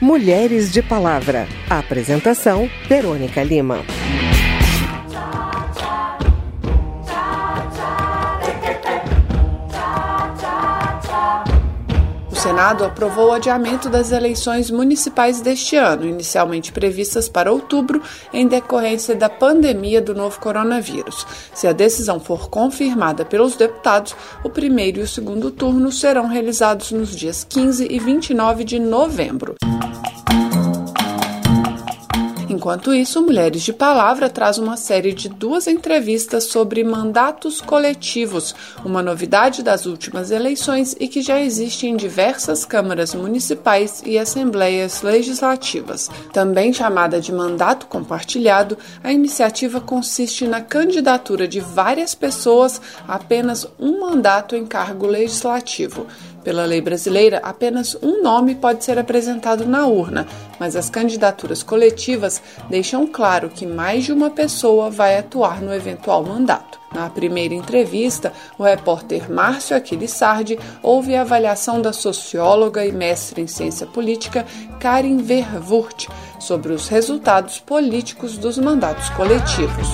Mulheres de Palavra. apresentação: Verônica Lima. Senado aprovou o adiamento das eleições municipais deste ano, inicialmente previstas para outubro, em decorrência da pandemia do novo coronavírus. Se a decisão for confirmada pelos deputados, o primeiro e o segundo turno serão realizados nos dias 15 e 29 de novembro. Enquanto isso, Mulheres de Palavra traz uma série de duas entrevistas sobre mandatos coletivos, uma novidade das últimas eleições e que já existe em diversas câmaras municipais e assembleias legislativas. Também chamada de mandato compartilhado, a iniciativa consiste na candidatura de várias pessoas a apenas um mandato em cargo legislativo. Pela lei brasileira, apenas um nome pode ser apresentado na urna, mas as candidaturas coletivas deixam claro que mais de uma pessoa vai atuar no eventual mandato. Na primeira entrevista, o repórter Márcio Aquiles Sardi ouve a avaliação da socióloga e mestre em ciência política Karin Verwurt sobre os resultados políticos dos mandatos coletivos.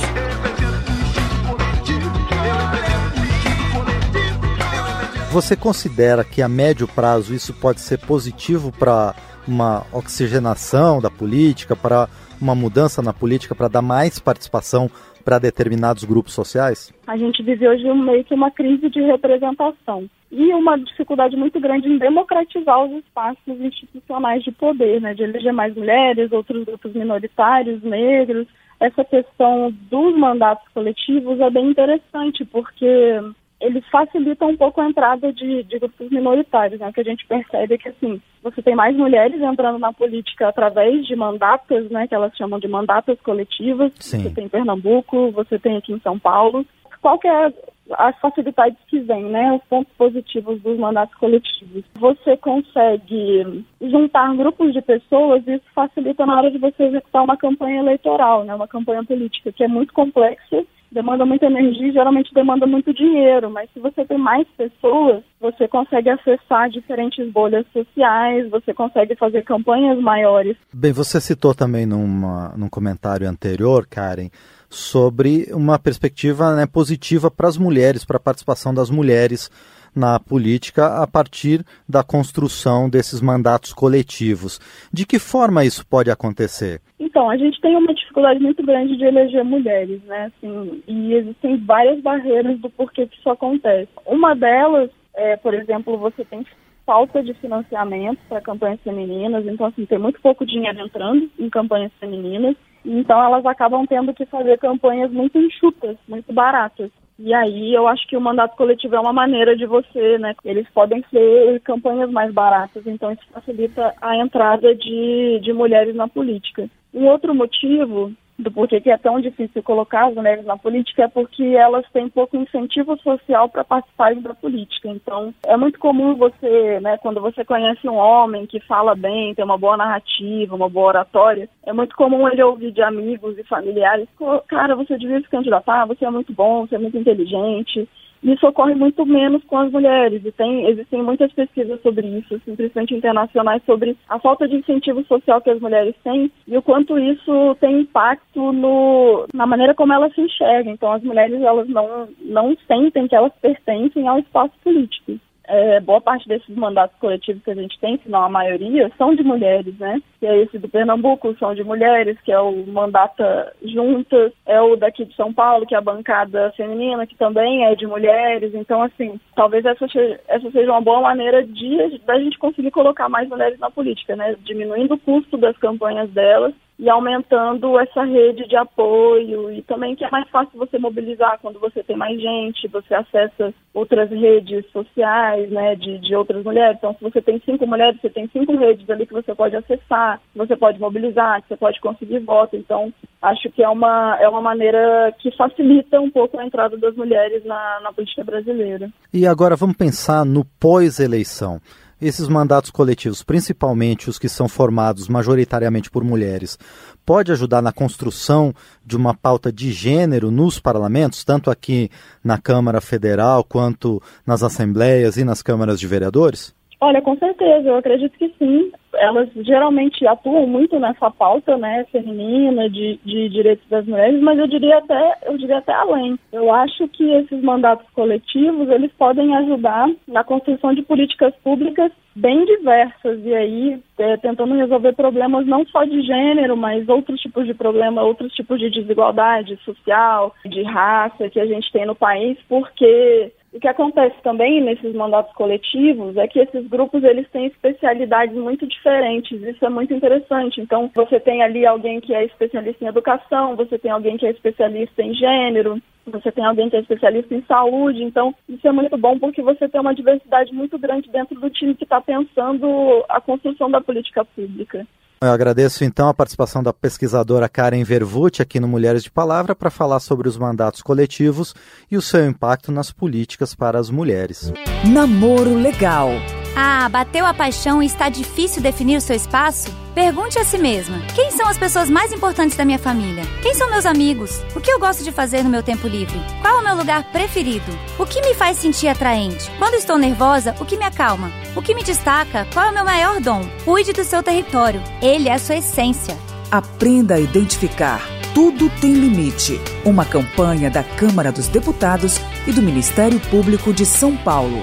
Você considera que a médio prazo isso pode ser positivo para uma oxigenação da política, para uma mudança na política, para dar mais participação para determinados grupos sociais? A gente vive hoje meio que uma crise de representação e uma dificuldade muito grande em democratizar os espaços institucionais de poder, né, de eleger mais mulheres, outros grupos minoritários, negros. Essa questão dos mandatos coletivos é bem interessante, porque ele facilita um pouco a entrada de, de grupos minoritários, né? Que a gente percebe é que assim você tem mais mulheres entrando na política através de mandatas, né? Que elas chamam de mandatas coletivas. Sim. Você tem em Pernambuco, você tem aqui em São Paulo. Qual que é as facilidades que vêm, né? Os pontos positivos dos mandatos coletivos. Você consegue juntar grupos de pessoas e isso facilita na hora de você executar uma campanha eleitoral, né? Uma campanha política que é muito complexa demanda muita energia geralmente demanda muito dinheiro, mas se você tem mais pessoas, você consegue acessar diferentes bolhas sociais, você consegue fazer campanhas maiores. Bem, você citou também numa, num comentário anterior, Karen, sobre uma perspectiva né, positiva para as mulheres, para a participação das mulheres na política a partir da construção desses mandatos coletivos. De que forma isso pode acontecer? Então, a gente tem uma dificuldade muito grande de eleger mulheres, né? Assim, e existem várias barreiras do porquê que isso acontece. Uma delas é, por exemplo, você tem falta de financiamento para campanhas femininas, então assim, tem muito pouco dinheiro entrando em campanhas femininas, então elas acabam tendo que fazer campanhas muito enxutas, muito baratas. E aí eu acho que o mandato coletivo é uma maneira de você, né? Eles podem ser campanhas mais baratas, então isso facilita a entrada de, de mulheres na política. Um outro motivo do porquê que é tão difícil colocar as mulheres na política é porque elas têm pouco incentivo social para participarem da política. Então, é muito comum você, né, quando você conhece um homem que fala bem, tem uma boa narrativa, uma boa oratória, é muito comum ele ouvir de amigos e familiares, cara, você devia se candidatar, você é muito bom, você é muito inteligente, isso ocorre muito menos com as mulheres e tem, existem muitas pesquisas sobre isso, principalmente internacionais, sobre a falta de incentivo social que as mulheres têm e o quanto isso tem impacto no, na maneira como elas se enxergam. Então, as mulheres elas não, não sentem que elas pertencem ao espaço político é, boa parte desses mandatos coletivos que a gente tem, se não a maioria, são de mulheres, né? Que é esse do Pernambuco, são de mulheres, que é o Mandata Juntas, é o daqui de São Paulo, que é a bancada feminina, que também é de mulheres. Então, assim, talvez essa, essa seja uma boa maneira de da gente conseguir colocar mais mulheres na política, né? Diminuindo o custo das campanhas delas e aumentando essa rede de apoio e também que é mais fácil você mobilizar quando você tem mais gente, você acessa outras redes sociais, né, de, de outras mulheres. Então, se você tem cinco mulheres, você tem cinco redes ali que você pode acessar, que você pode mobilizar, que você pode conseguir voto. Então, acho que é uma, é uma maneira que facilita um pouco a entrada das mulheres na, na política brasileira. E agora vamos pensar no pós-eleição esses mandatos coletivos, principalmente os que são formados majoritariamente por mulheres, pode ajudar na construção de uma pauta de gênero nos parlamentos, tanto aqui na Câmara Federal quanto nas assembleias e nas câmaras de vereadores? Olha, com certeza, eu acredito que sim. Elas geralmente atuam muito nessa pauta, né, feminina, de, de direitos das mulheres, mas eu diria até, eu diria até além. Eu acho que esses mandatos coletivos, eles podem ajudar na construção de políticas públicas bem diversas e aí é, tentando resolver problemas não só de gênero, mas outros tipos de problema, outros tipos de desigualdade social, de raça que a gente tem no país, porque o que acontece também nesses mandatos coletivos é que esses grupos eles têm especialidades muito diferentes. Isso é muito interessante. Então, você tem ali alguém que é especialista em educação, você tem alguém que é especialista em gênero, você tem alguém que é especialista em saúde. Então, isso é muito bom porque você tem uma diversidade muito grande dentro do time que está pensando a construção da política pública. Eu agradeço então a participação da pesquisadora Karen Vervucci aqui no Mulheres de Palavra para falar sobre os mandatos coletivos e o seu impacto nas políticas para as mulheres. Namoro legal. Ah, bateu a paixão e está difícil definir o seu espaço? Pergunte a si mesma: quem são as pessoas mais importantes da minha família? Quem são meus amigos? O que eu gosto de fazer no meu tempo livre? Qual é o meu lugar preferido? O que me faz sentir atraente? Quando estou nervosa, o que me acalma? O que me destaca? Qual é o meu maior dom? Cuide do seu território. Ele é a sua essência. Aprenda a identificar. Tudo tem limite. Uma campanha da Câmara dos Deputados e do Ministério Público de São Paulo.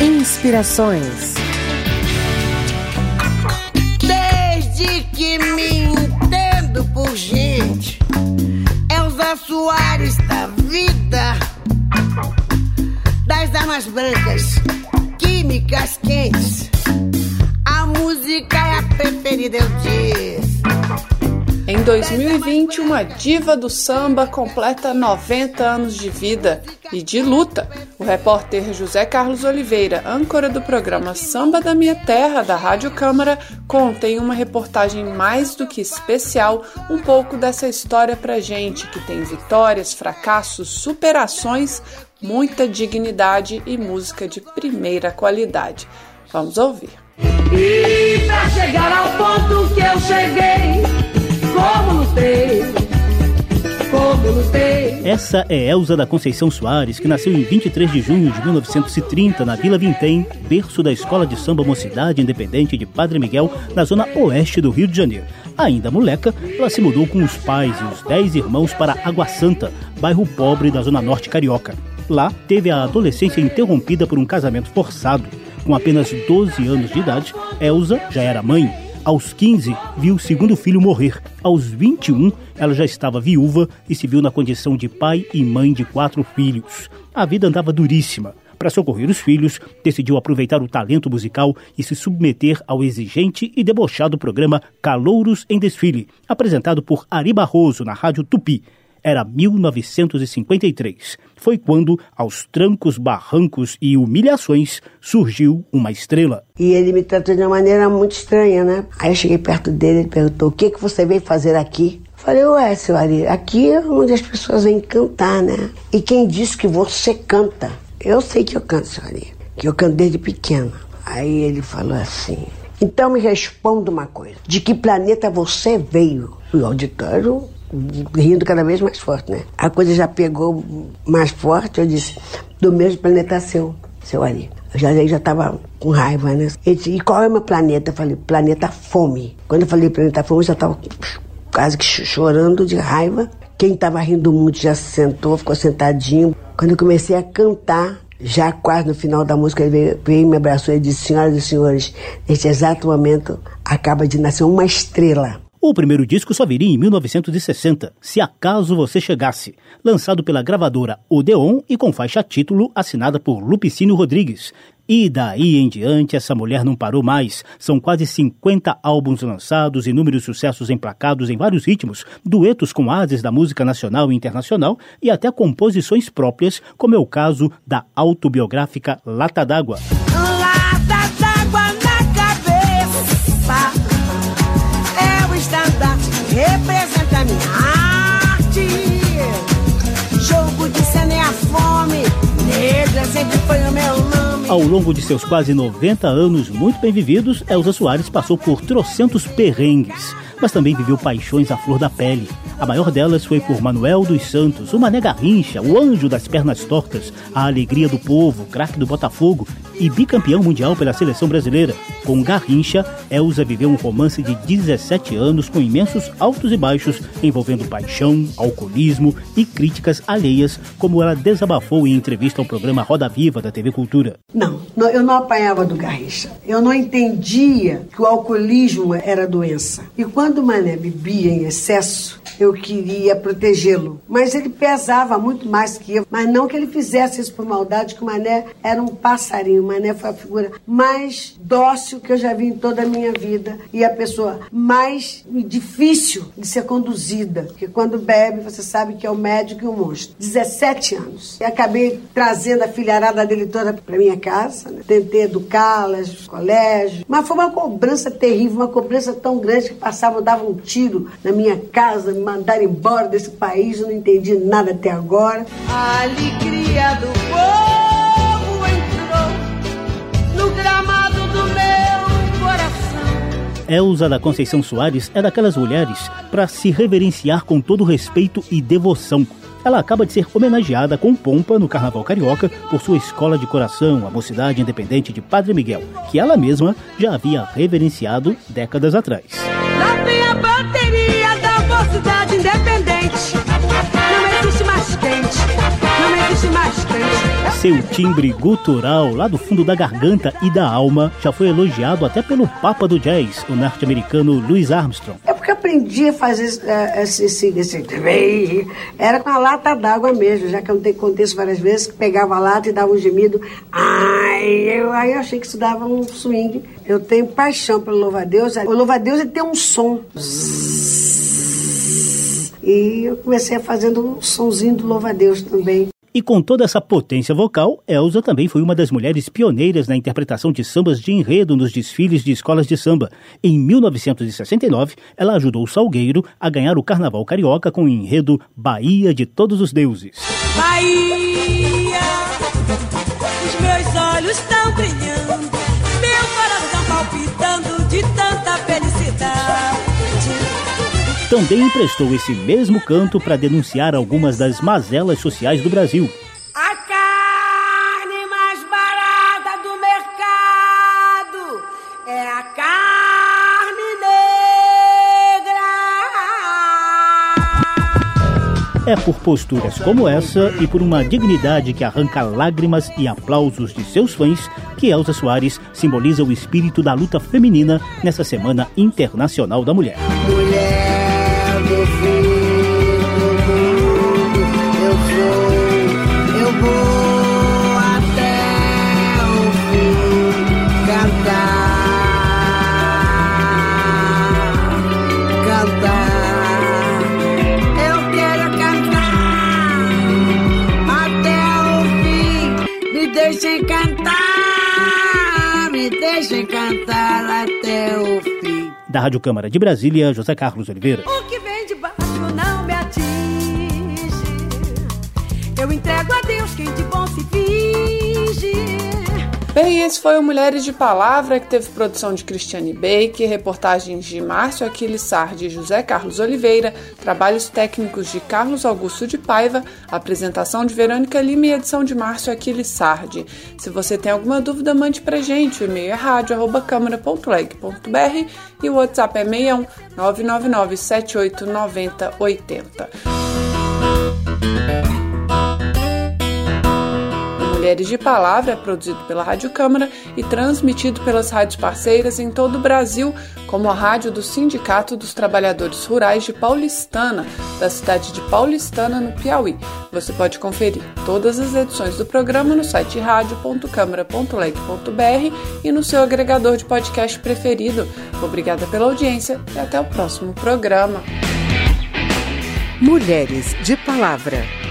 Inspirações. Por gente, Elza Soares da vida, das armas brancas, químicas quentes, a música é a preferida, eu disse. Em 2020, uma diva do samba completa 90 anos de vida e de luta. O repórter José Carlos Oliveira, âncora do programa Samba da Minha Terra, da Rádio Câmara, conta em uma reportagem mais do que especial um pouco dessa história pra gente, que tem vitórias, fracassos, superações, muita dignidade e música de primeira qualidade. Vamos ouvir. E pra chegar ao ponto que eu cheguei como como lutei. Essa é Elza da Conceição Soares, que nasceu em 23 de junho de 1930 na Vila Vintém, berço da Escola de Samba Mocidade Independente de Padre Miguel, na zona oeste do Rio de Janeiro. Ainda moleca, ela se mudou com os pais e os dez irmãos para Água Santa, bairro pobre da zona norte carioca. Lá, teve a adolescência interrompida por um casamento forçado. Com apenas 12 anos de idade, Elza já era mãe aos 15, viu o segundo filho morrer. Aos 21, ela já estava viúva e se viu na condição de pai e mãe de quatro filhos. A vida andava duríssima. Para socorrer os filhos, decidiu aproveitar o talento musical e se submeter ao exigente e debochado programa Calouros em Desfile, apresentado por Ari Barroso na Rádio Tupi. Era 1953. Foi quando, aos trancos, barrancos e humilhações, surgiu uma estrela. E ele me tratou de uma maneira muito estranha, né? Aí eu cheguei perto dele e perguntou: O que, que você veio fazer aqui? Falei, ué, seu Ari, aqui é onde as pessoas vêm cantar, né? E quem disse que você canta? Eu sei que eu canto, seu Ari, que eu canto desde pequena. Aí ele falou assim: então me responda uma coisa: de que planeta você veio? O auditório rindo cada vez mais forte, né? A coisa já pegou mais forte, eu disse, do mesmo planeta seu, seu Ari. Eu já, já estava com raiva, né? Ele disse, e qual é o meu planeta? Eu falei, planeta fome. Quando eu falei planeta fome, eu já estava quase que chorando de raiva. Quem estava rindo muito já se sentou, ficou sentadinho. Quando eu comecei a cantar, já quase no final da música, ele veio, veio me abraçou e disse, senhoras e senhores, neste exato momento acaba de nascer uma estrela. O primeiro disco só viria em 1960, Se Acaso Você Chegasse, lançado pela gravadora Odeon e com faixa título assinada por Lupicínio Rodrigues. E daí em diante, essa mulher não parou mais. São quase 50 álbuns lançados, inúmeros sucessos emplacados em vários ritmos, duetos com ases da música nacional e internacional e até composições próprias, como é o caso da autobiográfica Lata d'Água. Ao longo de seus quase 90 anos muito bem vividos, Elza Soares passou por trocentos perrengues, mas também viveu paixões à flor da pele. A maior delas foi por Manuel dos Santos, o Mané Garrincha, o anjo das pernas tortas, a alegria do povo, craque do Botafogo e bicampeão mundial pela seleção brasileira. Com Garrincha, Elza viveu um romance de 17 anos com imensos altos e baixos, envolvendo paixão, alcoolismo e críticas alheias, como ela desabafou em entrevista ao programa Roda Viva da TV Cultura. Não, eu não apanhava do Garrincha. Eu não entendia que o alcoolismo era doença. E quando o Mané bebia em excesso, eu queria protegê-lo. Mas ele pesava muito mais que eu. Mas não que ele fizesse isso por maldade, que o Mané era um passarinho. O Mané foi a figura mais dócil que eu já vi em toda a minha vida. E a pessoa mais difícil de ser conduzida. Porque quando bebe, você sabe que é o médico e o monstro. 17 anos. E acabei trazendo a filharada dele toda para minha casa. Né? Tentei educá-las, colégio. Mas foi uma cobrança terrível, uma cobrança tão grande que passavam, davam um tiro na minha casa, mandar embora desse país, eu não entendi nada até agora. A alegria do povo entrou no gramado do meu coração. Elza da Conceição Soares é daquelas mulheres para se reverenciar com todo respeito e devoção. Ela acaba de ser homenageada com pompa no Carnaval Carioca por sua escola de coração, a Mocidade Independente de Padre Miguel, que ela mesma já havia reverenciado décadas atrás. Seu timbre gutural, lá do fundo da garganta e da alma, já foi elogiado até pelo Papa do Jazz, o norte-americano Louis Armstrong. É porque aprendi a fazer uh, esse, esse, esse, Era com a lata d'água mesmo, já que eu contei isso várias vezes, pegava a lata e dava um gemido. Ai, eu, aí eu achei que isso dava um swing. Eu tenho paixão pelo louva-a-Deus. O louva-a-Deus tem um som. E eu comecei fazendo um sonzinho do louva-a-Deus também. E com toda essa potência vocal, Elza também foi uma das mulheres pioneiras na interpretação de sambas de enredo nos desfiles de escolas de samba. Em 1969, ela ajudou o Salgueiro a ganhar o Carnaval Carioca com o enredo Bahia de Todos os Deuses. Bahia, Também emprestou esse mesmo canto para denunciar algumas das mazelas sociais do Brasil. A carne mais barata do mercado é a carne negra. É por posturas como essa e por uma dignidade que arranca lágrimas e aplausos de seus fãs que Elza Soares simboliza o espírito da luta feminina nessa Semana Internacional da Mulher. Da Rádio Câmara de Brasília, José Carlos Oliveira. Bem, esse foi o Mulheres de Palavra, que teve produção de Cristiane Baker, reportagens de Márcio Aquiles Sardi e José Carlos Oliveira, trabalhos técnicos de Carlos Augusto de Paiva, apresentação de Verônica Lima e edição de Márcio Aquiles Sardi. Se você tem alguma dúvida, mande pra gente. O e-mail é rádio.câmara.leg.br e o WhatsApp é 61 999 7890 80. Mulheres de Palavra é produzido pela Rádio Câmara e transmitido pelas rádios parceiras em todo o Brasil, como a rádio do Sindicato dos Trabalhadores Rurais de Paulistana, da cidade de Paulistana, no Piauí. Você pode conferir todas as edições do programa no site radio.câmara.leg.br e no seu agregador de podcast preferido. Obrigada pela audiência e até o próximo programa. Mulheres de Palavra.